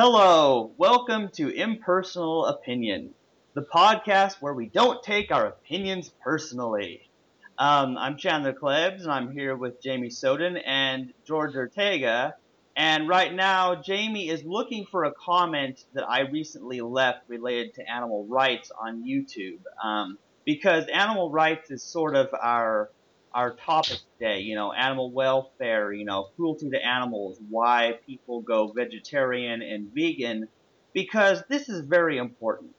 Hello, welcome to Impersonal Opinion, the podcast where we don't take our opinions personally. Um, I'm Chandler Klebs, and I'm here with Jamie Soden and George Ortega. And right now, Jamie is looking for a comment that I recently left related to animal rights on YouTube. Um, because animal rights is sort of our our topic today, you know, animal welfare, you know, cruelty to animals, why people go vegetarian and vegan, because this is very important.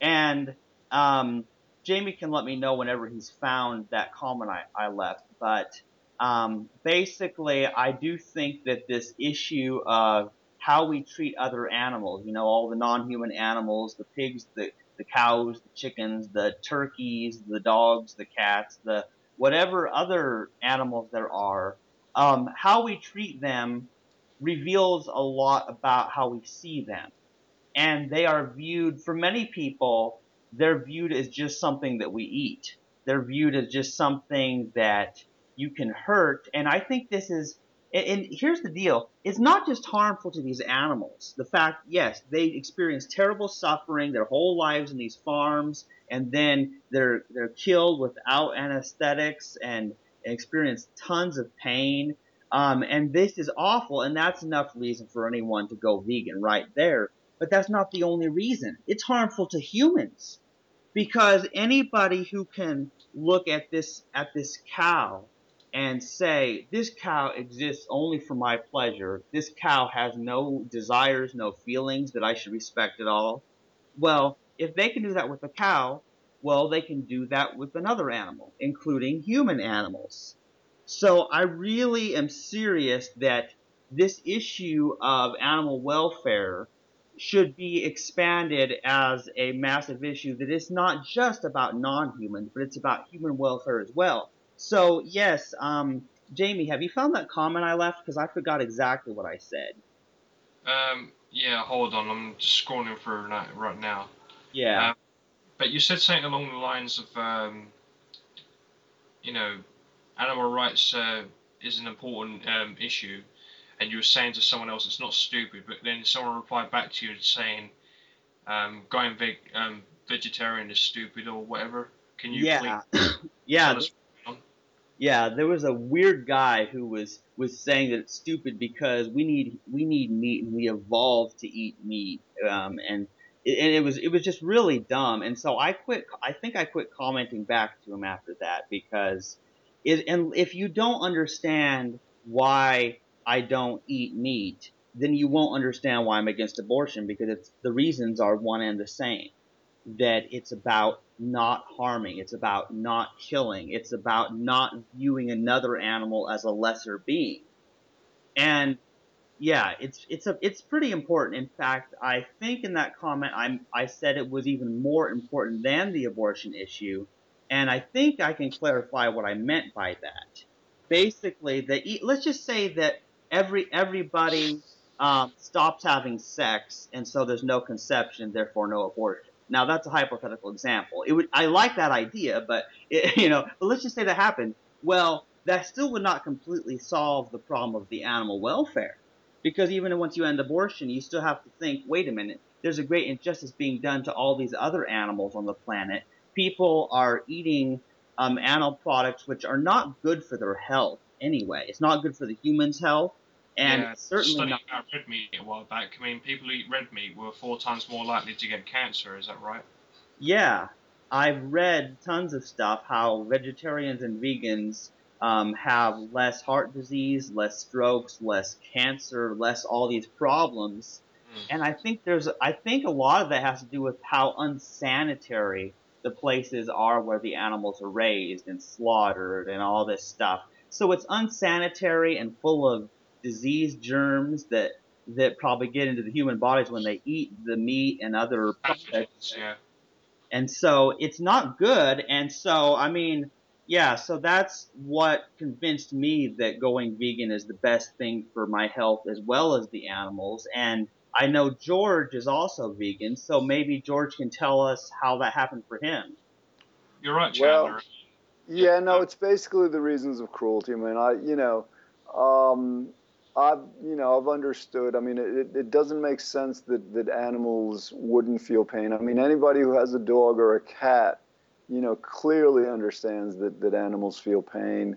And um, Jamie can let me know whenever he's found that comment I, I left. But um, basically, I do think that this issue of how we treat other animals, you know, all the non-human animals, the pigs, the, the cows, the chickens, the turkeys, the dogs, the cats, the whatever other animals there are, um, how we treat them reveals a lot about how we see them. And they are viewed, for many people, they're viewed as just something that we eat. They're viewed as just something that you can hurt. And I think this is, and here's the deal it's not just harmful to these animals. The fact, yes, they experience terrible suffering their whole lives in these farms and then they're they're killed without anesthetics and experience tons of pain. Um, and this is awful, and that's enough reason for anyone to go vegan right there. But that's not the only reason. It's harmful to humans because anybody who can look at this at this cow and say this cow exists only for my pleasure. This cow has no desires, no feelings that I should respect at all. Well, if they can do that with a cow, well, they can do that with another animal, including human animals. So I really am serious that this issue of animal welfare should be expanded as a massive issue that is not just about non-humans, but it's about human welfare as well. So yes, um, Jamie, have you found that comment I left? Because I forgot exactly what I said. Um, yeah, hold on. I'm just scrolling through right now. Yeah. Um, but you said something along the lines of, um, you know, animal rights uh, is an important um, issue, and you were saying to someone else it's not stupid, but then someone replied back to you saying um, going veg- um, vegetarian is stupid or whatever. Can you? Yeah. yeah. Yeah, there was a weird guy who was was saying that it's stupid because we need we need meat and we evolved to eat meat, um, and it, and it was it was just really dumb. And so I quit. I think I quit commenting back to him after that because it. And if you don't understand why I don't eat meat, then you won't understand why I'm against abortion because it's the reasons are one and the same. That it's about not harming. It's about not killing. It's about not viewing another animal as a lesser being. And yeah, it's it's a it's pretty important. In fact, I think in that comment I I said it was even more important than the abortion issue, and I think I can clarify what I meant by that. Basically, that let's just say that every everybody um, stops having sex, and so there's no conception, therefore no abortion. Now that's a hypothetical example. It would I like that idea, but it, you know, but let's just say that happened. Well, that still would not completely solve the problem of the animal welfare, because even once you end abortion, you still have to think, wait a minute, there's a great injustice being done to all these other animals on the planet. People are eating um, animal products which are not good for their health anyway. It's not good for the human's health. And yeah, certainly not. about red meat a while back. I mean, people who eat red meat were four times more likely to get cancer. Is that right? Yeah, I've read tons of stuff how vegetarians and vegans um, have less heart disease, less strokes, less cancer, less all these problems. Mm. And I think there's, I think a lot of that has to do with how unsanitary the places are where the animals are raised and slaughtered and all this stuff. So it's unsanitary and full of disease germs that that probably get into the human bodies when they eat the meat and other products. Yeah. And so it's not good. And so, I mean, yeah, so that's what convinced me that going vegan is the best thing for my health as well as the animals. And I know George is also vegan, so maybe George can tell us how that happened for him. You're right, Well, Chandler. Yeah, no, it's basically the reasons of cruelty. I mean, I, you know, um, I've you know I've understood. I mean, it, it doesn't make sense that that animals wouldn't feel pain. I mean, anybody who has a dog or a cat, you know, clearly understands that that animals feel pain.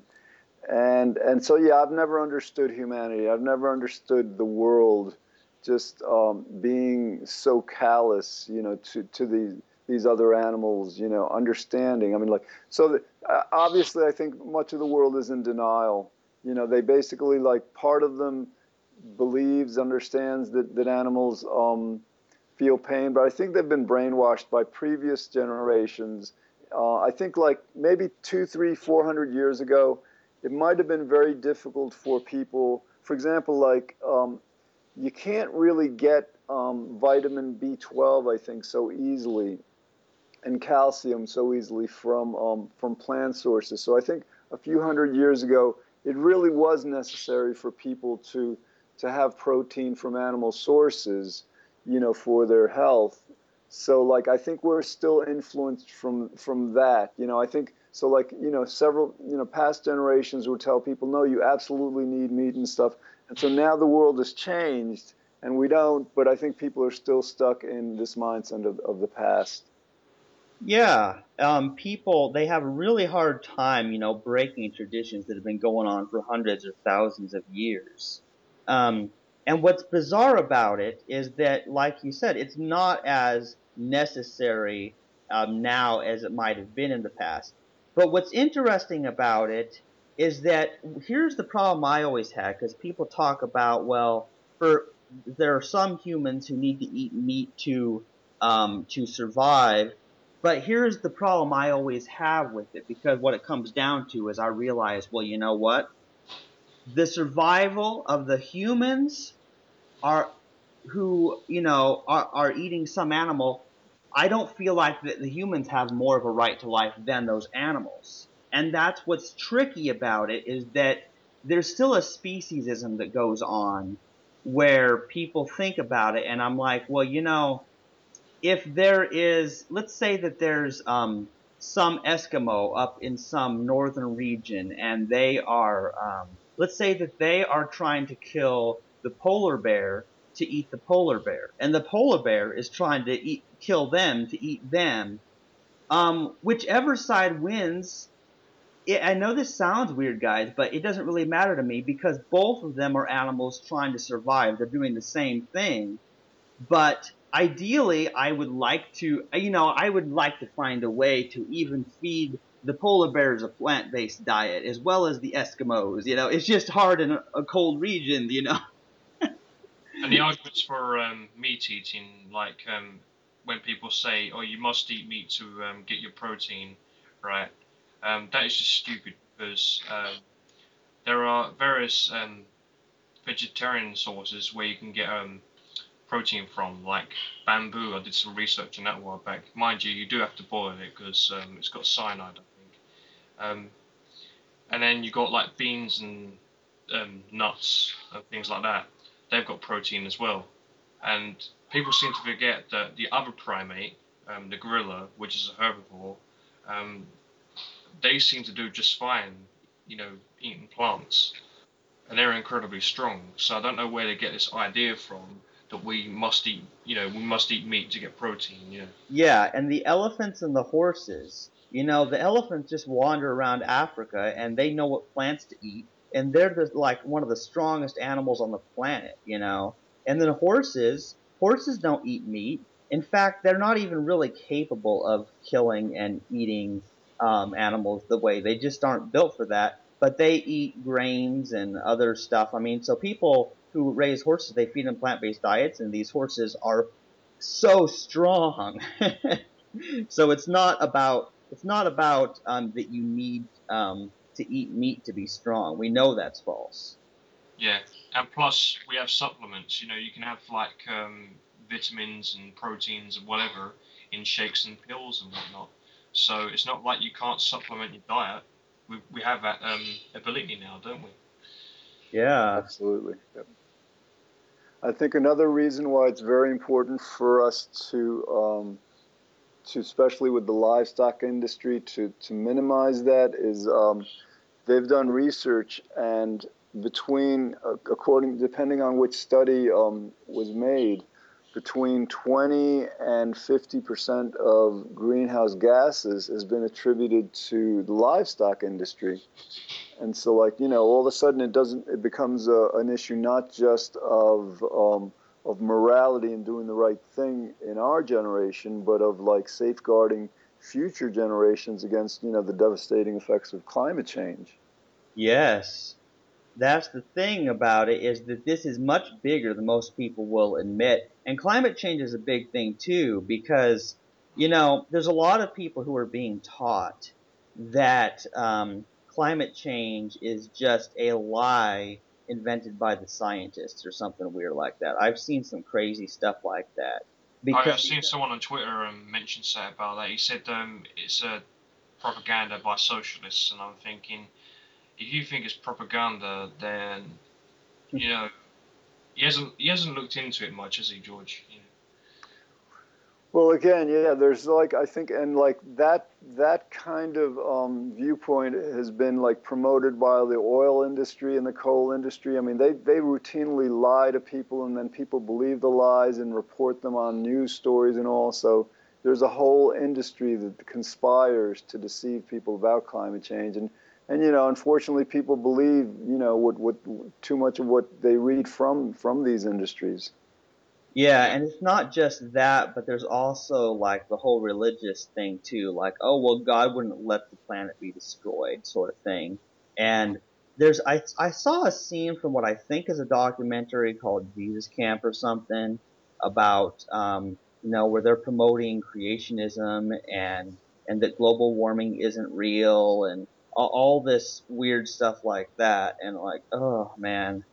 And and so yeah, I've never understood humanity. I've never understood the world just um, being so callous, you know, to to these these other animals, you know, understanding. I mean, like so. The, uh, obviously, I think much of the world is in denial you know, they basically like part of them believes, understands that, that animals um, feel pain, but I think they've been brainwashed by previous generations. Uh, I think like maybe two, three, four hundred years ago, it might have been very difficult for people. For example, like um, you can't really get um, vitamin B12, I think, so easily, and calcium so easily from um, from plant sources. So I think a few hundred years ago, it really was necessary for people to to have protein from animal sources, you know, for their health. So like I think we're still influenced from from that. You know, I think so like, you know, several, you know, past generations would tell people, no, you absolutely need meat and stuff. And so now the world has changed and we don't, but I think people are still stuck in this mindset of, of the past. Yeah, um, people they have a really hard time, you know, breaking traditions that have been going on for hundreds or thousands of years. Um, and what's bizarre about it is that, like you said, it's not as necessary um, now as it might have been in the past. But what's interesting about it is that here's the problem I always had because people talk about well, for there are some humans who need to eat meat to um, to survive, but here's the problem I always have with it because what it comes down to is I realize, well, you know what? The survival of the humans are who, you know, are, are eating some animal. I don't feel like that the humans have more of a right to life than those animals. And that's what's tricky about it is that there's still a speciesism that goes on where people think about it and I'm like, well, you know, if there is, let's say that there's um, some Eskimo up in some northern region, and they are, um, let's say that they are trying to kill the polar bear to eat the polar bear, and the polar bear is trying to eat, kill them to eat them. Um, whichever side wins, it, I know this sounds weird, guys, but it doesn't really matter to me because both of them are animals trying to survive. They're doing the same thing, but ideally, I would like to, you know, I would like to find a way to even feed the polar bears a plant-based diet as well as the Eskimos. You know, it's just hard in a, cold region, you know. and the arguments for um, meat eating, like um, when people say, "Oh, you must eat meat to um, get your protein," right? Um, that is just stupid because um, there are various um, vegetarian sources where you can get protein from, like bamboo. I did some research on that a while back. Mind you, you do have to boil it because um, it's got cyanide, I think. Um, and then you got like beans and um, nuts and things like that. They've got protein as well. And people seem to forget that the other primate, um, the gorilla, which is a herbivore, um, they seem to do just fine, you know, eating plants. And they're incredibly strong. So I don't know where they get this idea from that we must eat, you know, we must eat meat to get protein. Yeah. Yeah, and the elephants and the horses. You know, the elephants just wander around Africa and they know what plants to eat, and they're the, like one of the strongest animals on the planet. You know, and then horses. Horses don't eat meat. In fact, they're not even really capable of killing and eating um, animals the way they just aren't built for that. But they eat grains and other stuff. I mean, so people who raise horses, they feed them plant-based diets, and these horses are so strong. so it's not about it's not about um, that you need um, to eat meat to be strong. We know that's false. Yeah, and plus we have supplements. You know, you can have like um, vitamins and proteins and whatever in shakes and pills and whatnot. So it's not like you can't supplement your diet. We, we have that um, ability now, don't we? Yeah, absolutely. Yep. I think another reason why it's very important for us to, um, to especially with the livestock industry, to, to minimize that is um, they've done research and between, uh, according, depending on which study um, was made, between 20 and 50 percent of greenhouse gases has been attributed to the livestock industry. And so, like you know, all of a sudden it doesn't. It becomes a, an issue not just of um, of morality and doing the right thing in our generation, but of like safeguarding future generations against you know the devastating effects of climate change. Yes, that's the thing about it is that this is much bigger than most people will admit. And climate change is a big thing too because, you know, there's a lot of people who are being taught that um, climate change is just a lie invented by the scientists or something weird like that. I've seen some crazy stuff like that. Because I've seen someone on Twitter um, mention something about that. He said um, it's a propaganda by socialists, and I'm thinking if you think it's propaganda, then you know he hasn't he hasn't looked into it much, has he, George? You know. Well, again, yeah, there's like I think, and like that that kind of um, viewpoint has been like promoted by the oil industry and the coal industry. I mean, they they routinely lie to people, and then people believe the lies and report them on news stories and all. So there's a whole industry that conspires to deceive people about climate change, and and you know, unfortunately, people believe you know what what too much of what they read from from these industries. Yeah, and it's not just that, but there's also like the whole religious thing too, like oh well, God wouldn't let the planet be destroyed, sort of thing. And there's I I saw a scene from what I think is a documentary called Jesus Camp or something about um, you know where they're promoting creationism and and that global warming isn't real and all, this weird stuff like that, and like, oh man,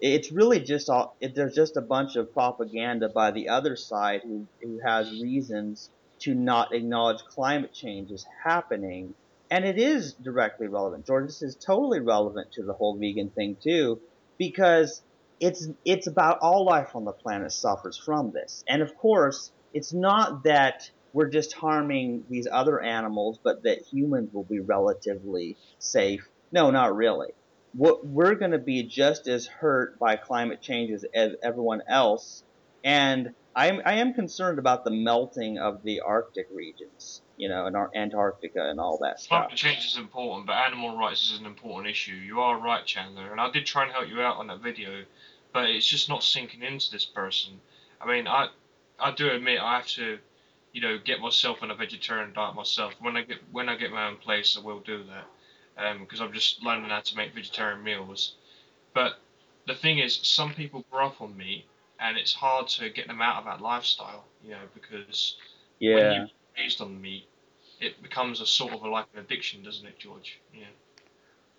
it's really just all. It, there's just a bunch of propaganda by the other side who who has reasons to not acknowledge climate change is happening, and it is directly relevant. George, this is totally relevant to the whole vegan thing too, because it's it's about all life on the planet suffers from this, and of course, it's not that we're just harming these other animals, but that humans will be relatively safe. No, not really. We're going to be just as hurt by climate changes as, everyone else. And I'm, I am concerned about the melting of the Arctic regions, you know, and Antarctica and all that stuff. Climate change is important, but animal rights is an important issue. You are right, Chandler, and I did try and help you out on that video, but it's just not sinking into this person. I mean, I I do admit I have to you know, get myself on a vegetarian diet myself. When I get when I get my own place, I will do that because um, I'm just learning how to make vegetarian meals. But the thing is, some people grow up on meat, and it's hard to get them out of that lifestyle. You know, because yeah. when you're raised on meat, it becomes a sort of a, like an addiction, doesn't it, George? Yeah.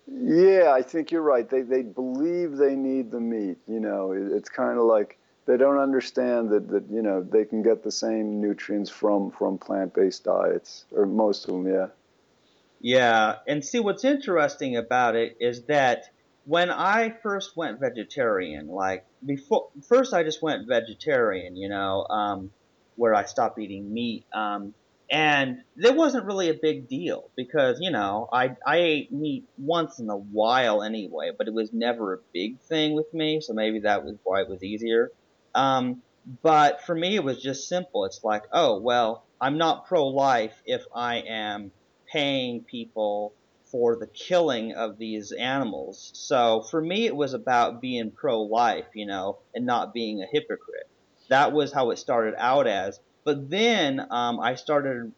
Yeah, I think you're right. They they believe they need the meat. You know, it's kind of like they don't understand that, that you know they can get the same nutrients from from plant-based diets or most of them yeah yeah and see what's interesting about it is that when i first went vegetarian like before first i just went vegetarian you know um, where i stopped eating meat um, and it wasn't really a big deal because you know I I ate meat once in a while anyway, but it was never a big thing with me, so maybe that was why it was easier. Um, but for me, it was just simple. It's like, oh, well, I'm not pro life if I am paying people for the killing of these animals. So for me, it was about being pro life, you know, and not being a hypocrite. That was how it started out as. But then um, I started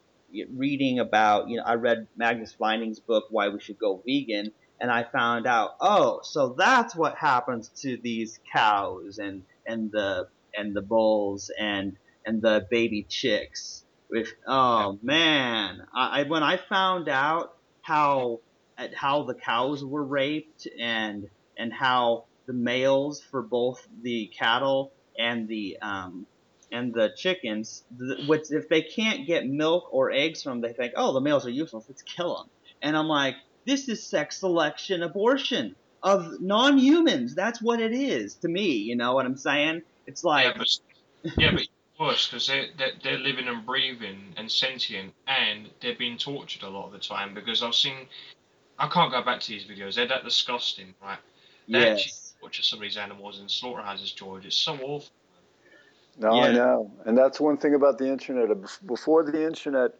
reading about, you know, I read Magnus Vinding's book, Why We Should Go Vegan, and I found out, oh, so that's what happens to these cows and and the and the bulls and and the baby chicks. With oh man, I, when I found out how at how the cows were raped and and how the males for both the cattle and the um, and the chickens, the, which if they can't get milk or eggs from, them, they think, oh, the males are useless, let's kill them. And I'm like, this is sex selection abortion of non-humans. That's what it is to me. You know what I'm saying? It's like yeah, but, yeah, but worse because they're, they're, they're living and breathing and sentient, and they're being tortured a lot of the time. Because I've seen, I can't go back to these videos. They're that disgusting, right? Yes. Butcher some of these animals in slaughterhouses, George. It's so awful. No, I know, and that's one thing about the internet. Before the internet,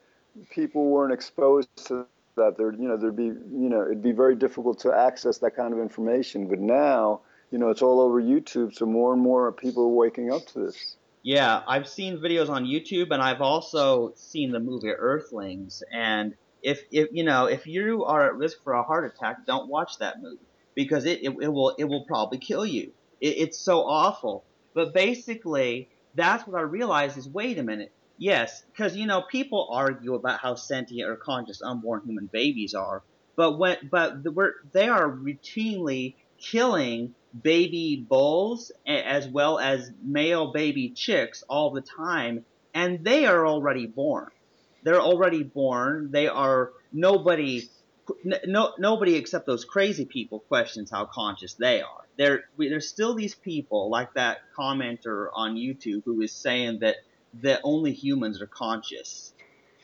people weren't exposed to that. There, you know, there'd be, you know, it'd be very difficult to access that kind of information. But now, you know, it's all over YouTube, so more and more people are waking up to this. Yeah, I've seen videos on YouTube, and I've also seen the movie Earthlings. And if if you know if you are at risk for a heart attack, don't watch that movie because it it, it will it will probably kill you. It, it's so awful. But basically, that's what I realized is wait a minute. Yes, because you know people argue about how sentient or conscious unborn human babies are, but when but the, they are routinely killing baby bulls as well as male baby chicks all the time, and they are already born. They're already born. They are nobody. No, nobody except those crazy people questions how conscious they are. There, there's still these people like that commenter on YouTube who is saying that that only humans are conscious,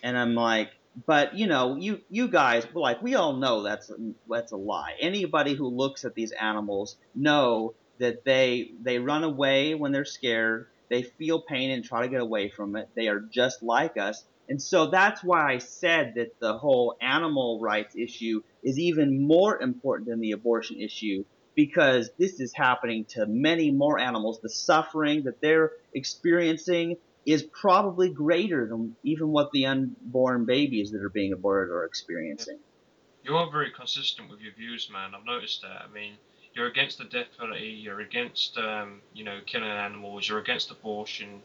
and I'm like, but you know, you you guys like we all know that's that's a lie. Anybody who looks at these animals know that they they run away when they're scared. They feel pain and try to get away from it. They are just like us. And so that's why I said that the whole animal rights issue is even more important than the abortion issue because this is happening to many more animals. The suffering that they're experiencing is probably greater than even what the unborn babies that are being aborted are experiencing. You are very consistent with your views, man. I've noticed that. I mean, you're against the death penalty. You're against, um, you know, killing animals. You're against abortion,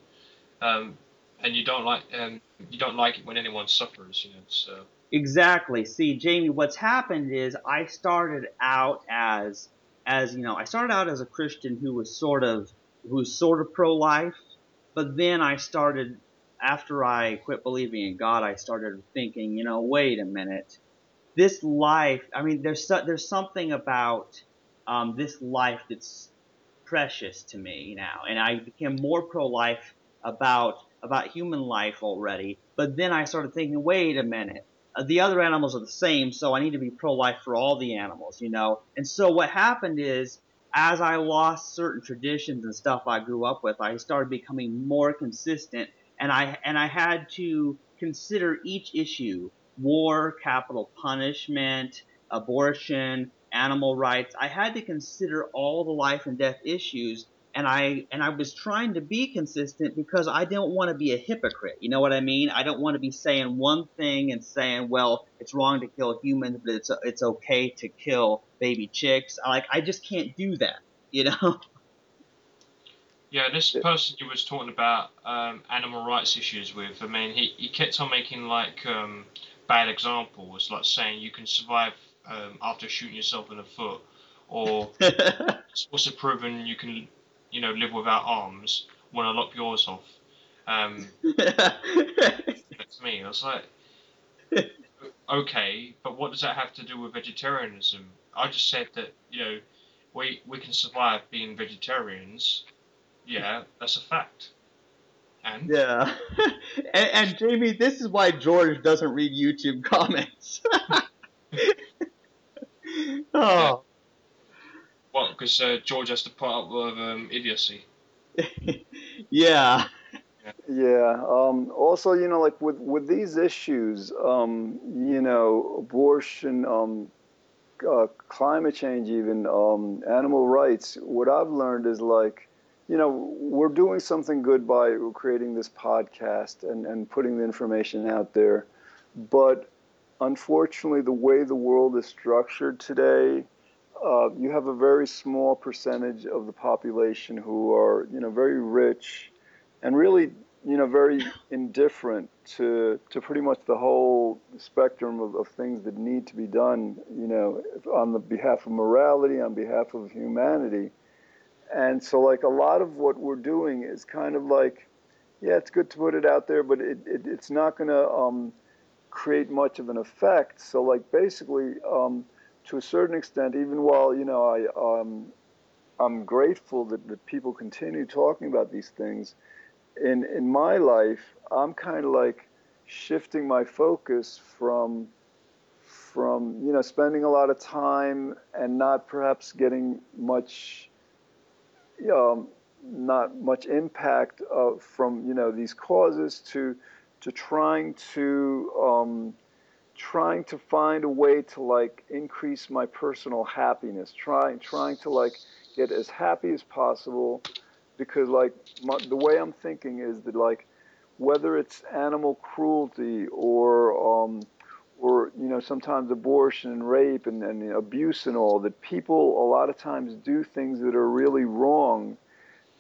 um, and you don't like, um, you don't like it when anyone suffers. You know, so Exactly. See, Jamie, what's happened is I started out as as you know, I started out as a Christian who was sort of who's sort of pro life, but then I started after I quit believing in God, I started thinking, you know, wait a minute. This life, I mean, there's so, there's something about um, this life that's precious to me now, and I became more pro-life about about human life already. But then I started thinking, wait a minute, uh, the other animals are the same, so I need to be pro-life for all the animals, you know. And so what happened is, as I lost certain traditions and stuff I grew up with, I started becoming more consistent, and I and I had to consider each issue: war, capital punishment, abortion, animal rights. I had to consider all the life and death issues and I and I was trying to be consistent because I don't want to be a hypocrite. You know what I mean? I don't want to be saying one thing and saying, well, it's wrong to kill humans, but it's it's okay to kill baby chicks. Like I just can't do that. You know? yeah, this person you was talking about um, animal rights issues with. I mean, he, he kept on making like um, bad examples, like saying you can survive um, after shooting yourself in the foot, or it's also proven you can, you know, live without arms when I lop yours off. Um, that's me. I was like, okay, but what does that have to do with vegetarianism? I just said that you know, we we can survive being vegetarians. Yeah, that's a fact. And yeah. and, and Jamie, this is why George doesn't read YouTube comments. oh. What? Because uh, George has to put up with um, idiocy. yeah. Yeah. Um, also, you know, like with with these issues, um, you know, abortion, um, uh, climate change, even um, animal rights. What I've learned is like, you know, we're doing something good by creating this podcast and and putting the information out there, but unfortunately, the way the world is structured today. Uh, you have a very small percentage of the population who are, you know, very rich, and really you know, very indifferent to to pretty much the whole spectrum of, of things that need to be done, you know, on the behalf of morality, on behalf of humanity. And so, like, a lot of what we're doing is kind of like, yeah, it's good to put it out there, but it, it it's not going to um, create much of an effect. So, like, basically, um, to a certain extent, even while, you know, I, um, I'm grateful that, that people continue talking about these things, in in my life, I'm kind of like shifting my focus from from you know spending a lot of time and not perhaps getting much um, not much impact uh, from you know these causes to to trying to um, trying to find a way to like increase my personal happiness trying trying to like get as happy as possible because like my, the way i'm thinking is that like whether it's animal cruelty or um, or you know sometimes abortion and rape and, and abuse and all that people a lot of times do things that are really wrong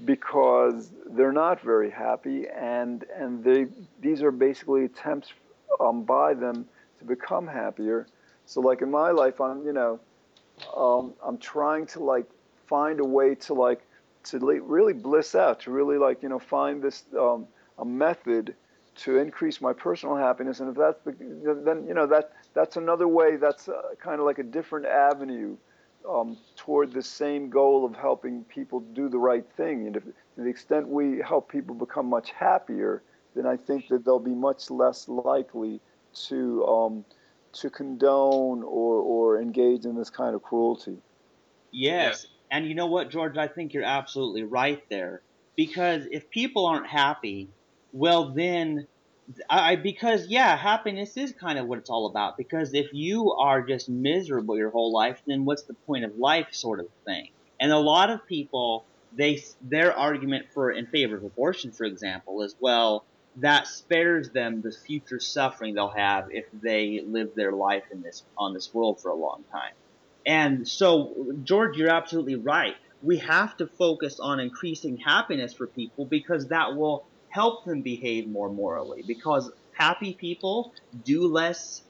because they're not very happy and and they these are basically attempts um, by them to become happier so like in my life i'm you know um, i'm trying to like find a way to like to really bliss out to really like you know find this um, a method to increase my personal happiness and if that's the then you know that that's another way that's uh, kind of like a different avenue um, toward the same goal of helping people do the right thing. And if, to the extent we help people become much happier, then I think that they'll be much less likely to um, to condone or, or engage in this kind of cruelty. Yes. And you know what, George? I think you're absolutely right there. Because if people aren't happy, well, then I because yeah, happiness is kind of what it's all about. Because if you are just miserable your whole life, then what's the point of life, sort of thing. And a lot of people, they their argument for in favor of abortion, for example, is well that spares them the future suffering they'll have if they live their life in this on this world for a long time. And so, George, you're absolutely right. We have to focus on increasing happiness for people because that will help them behave more morally because happy people do less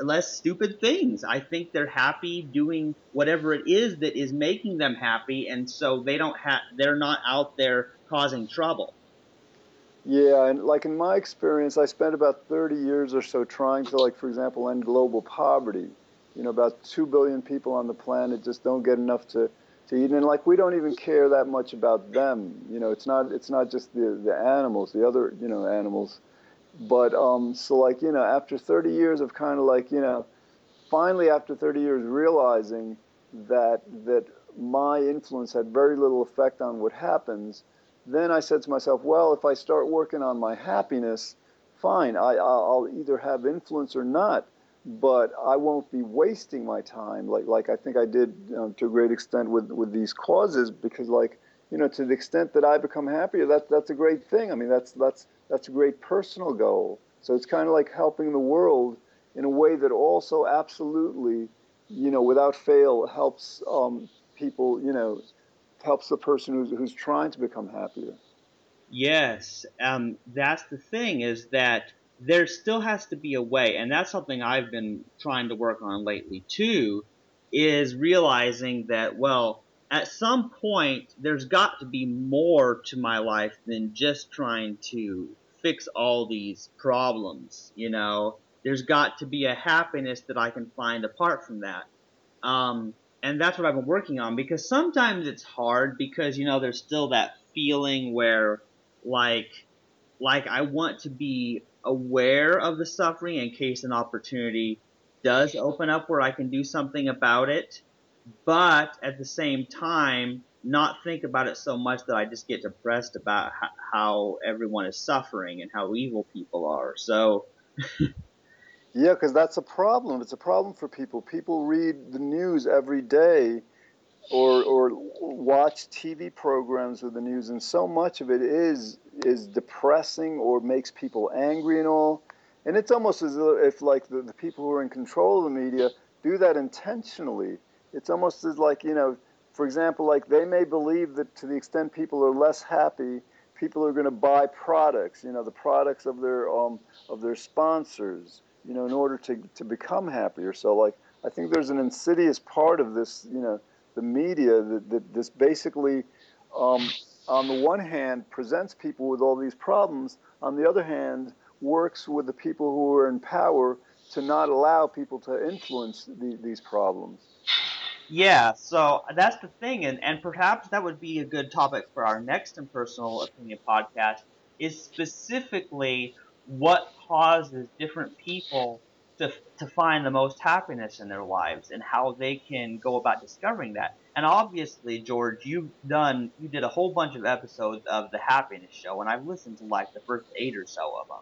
less stupid things. I think they're happy doing whatever it is that is making them happy, and so they don't have they're not out there causing trouble. Yeah, and like in my experience, I spent about 30 years or so trying to, like, for example, end global poverty. You know, about 2 billion people on the planet just don't get enough to to eat. And like we don't even care that much about them. You know, it's not it's not just the the animals, the other you know animals. But um, so like you know, after 30 years of kind of like you know, finally after 30 years realizing that that my influence had very little effect on what happens, then I said to myself, well, if I start working on my happiness, fine, I, I'll either have influence or not but I won't be wasting my time like like I think I did um, to a great extent with with these causes because like you know to the extent that I become happier that that's a great thing. I mean that's that's that's a great personal goal. So it's kind of like helping the world in a way that also absolutely you know without fail helps um, people you know helps the person who's who's trying to become happier yes um, that's the thing is that there still has to be a way, and that's something I've been trying to work on lately too, is realizing that, well, at some point, there's got to be more to my life than just trying to fix all these problems, you know? There's got to be a happiness that I can find apart from that. Um, and that's what I've been working on because sometimes it's hard because, you know, there's still that feeling where, like, like I want to be aware of the suffering in case an opportunity does open up where I can do something about it, but at the same time, not think about it so much that I just get depressed about how everyone is suffering and how evil people are. So. yeah, because that's a problem. It's a problem for people. People read the news every day or, or watch TV programs with the news, and so much of it is is depressing or makes people angry and all. And it's almost as if like the, the people who are in control of the media do that intentionally. It's almost as like you know, for example, like they may believe that to the extent people are less happy, people are going to buy products. You know, the products of their um, of their sponsors. You know, in order to to become happier. So like I think there's an insidious part of this. You know the media that, that this basically, um, on the one hand, presents people with all these problems, on the other hand, works with the people who are in power to not allow people to influence the, these problems. Yeah, so that's the thing, and, and perhaps that would be a good topic for our next impersonal opinion podcast, is specifically what causes different people to, to find the most happiness in their lives and how they can go about discovering that. And obviously, George, you've done you did a whole bunch of episodes of the Happiness Show, and I've listened to like the first eight or so of them.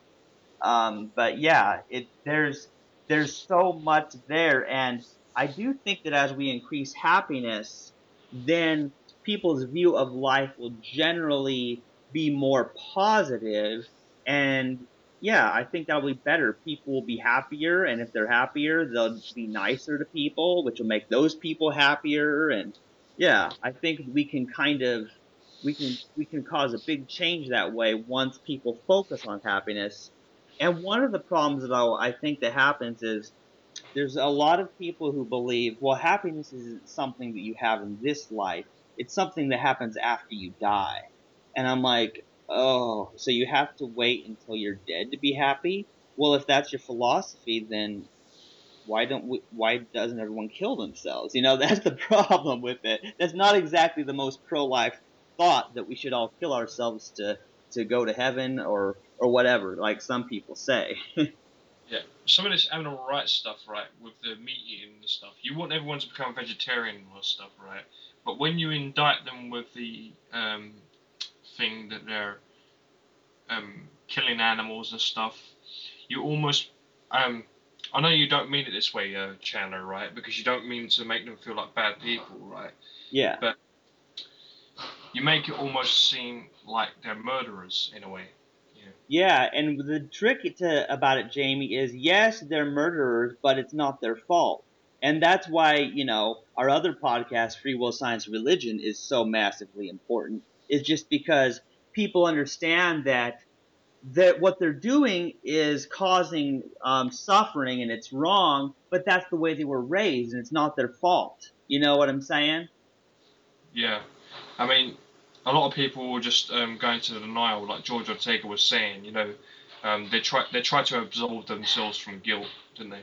Um, but yeah, it there's there's so much there, and I do think that as we increase happiness, then people's view of life will generally be more positive and yeah, I think that'll be better. People will be happier, and if they're happier, they'll be nicer to people, which will make those people happier. And yeah, I think we can kind of we can we can cause a big change that way once people focus on happiness. And one of the problems, though, I think that happens is there's a lot of people who believe, well, happiness isn't something that you have in this life. It's something that happens after you die. And I'm like, oh, so you have to wait until you're dead to be happy? Well, if that's your philosophy, then why don't we, why doesn't everyone kill themselves? You know, that's the problem with it. That's not exactly the most pro-life thought that we should all kill ourselves to to go to heaven or or whatever, like some people say. yeah, some of this animal rights stuff, right, with the meat eating and stuff. You want everyone to become vegetarian or stuff, right? But when you indict them with the um, thing that they're um, killing animals and stuff, you almost um, I know you don't mean it this way, uh, Chandler, right? Because you don't mean to make them feel like bad people, right? Yeah. But you make it almost seem like they're murderers in a way. Yeah. Yeah, and the trick to about it, Jamie, is yes, they're murderers, but it's not their fault. And that's why, you know, our other podcast, Free Will Science Religion, is so massively important is just because people understand that that what they're doing is causing um, suffering and it's wrong, but that's the way they were raised and it's not their fault. You know what I'm saying? Yeah, I mean, a lot of people were just um, going to the denial, like George Ortega was saying. You know, um, they try they try to absolve themselves from guilt, didn't they?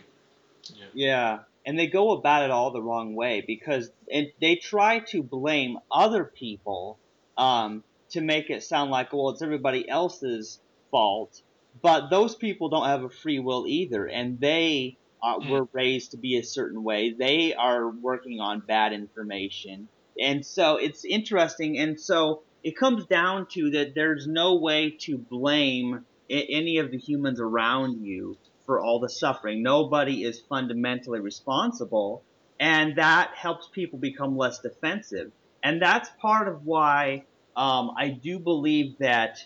Yeah. Yeah, and they go about it all the wrong way because it, they try to blame other people um, to make it sound like, well, it's everybody else's fault. But those people don't have a free will either, and they uh, were raised to be a certain way. They are working on bad information. And so it's interesting. And so it comes down to that there's no way to blame any of the humans around you for all the suffering. Nobody is fundamentally responsible. And that helps people become less defensive. And that's part of why um, I do believe that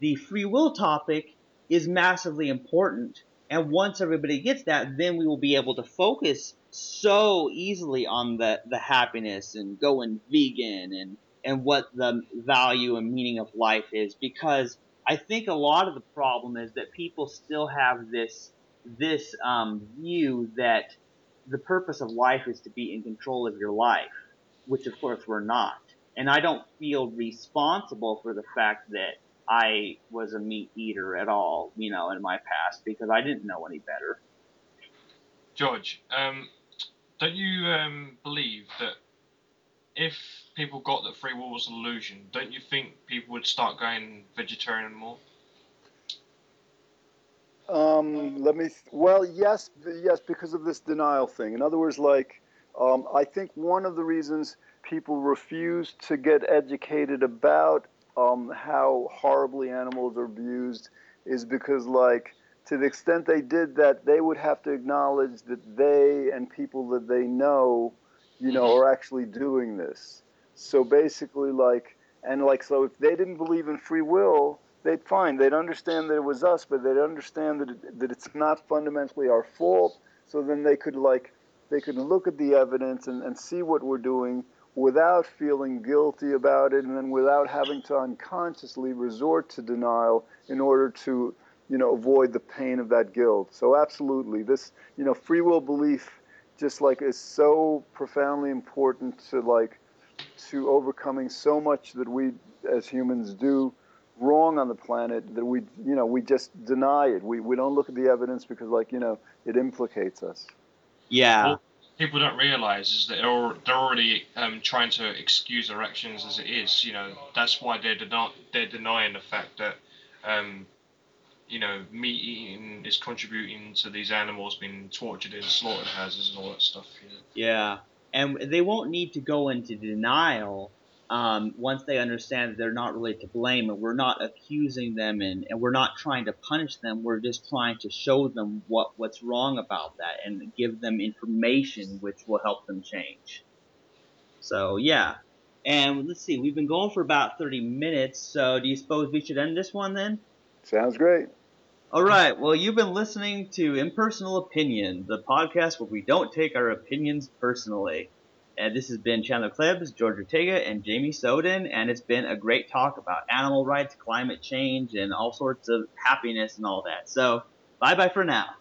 the free will topic is massively important. And once everybody gets that, then we will be able to focus so easily on the, the happiness and going vegan and, and what the value and meaning of life is. Because I think a lot of the problem is that people still have this this um, view that the purpose of life is to be in control of your life which of course we're not. And I don't feel responsible for the fact that I was a meat eater at all, you know, in my past because I didn't know any better. George, um, don't you um, believe that if people got that free will was an illusion, don't you think people would start going vegetarian more? Um, let me. Th- well, yes, yes, because of this denial thing. In other words, like um, I think one of the reasons people refuse to get educated about um, how horribly animals are abused is because, like, to the extent they did that, they would have to acknowledge that they and people that they know, you know, mm-hmm. are actually doing this. So basically, like, and like, so if they didn't believe in free will, they'd find They'd understand that it was us, but they'd understand that it, that it's not fundamentally our fault. So then they could like they can look at the evidence and, and see what we're doing without feeling guilty about it and then without having to unconsciously resort to denial in order to you know avoid the pain of that guilt. So absolutely this you know free will belief just like is so profoundly important to like to overcoming so much that we as humans do wrong on the planet that we you know we just deny it. We, we don't look at the evidence because like you know it implicates us yeah. What people don't realize is that they're, they're already um, trying to excuse their actions as it is. You know, that's why they're, deni- they're denying the fact that, um, you know, meat eating is contributing to these animals being tortured in slaughterhouses and all that stuff. Yeah. yeah. And they won't need to go into denial um, once they understand that they're not really to blame and we're not accusing them and, and we're not trying to punish them. We're just trying to show them what, what's wrong about that and give them information which will help them change. So, yeah. And let's see, we've been going for about 30 minutes. So, do you suppose we should end this one then? Sounds great. All right. Well, you've been listening to Impersonal Opinion, the podcast where we don't take our opinions personally. And this has been Chandler Klebs, George Ortega, and Jamie Soden, and it's been a great talk about animal rights, climate change, and all sorts of happiness and all that. So, bye bye for now.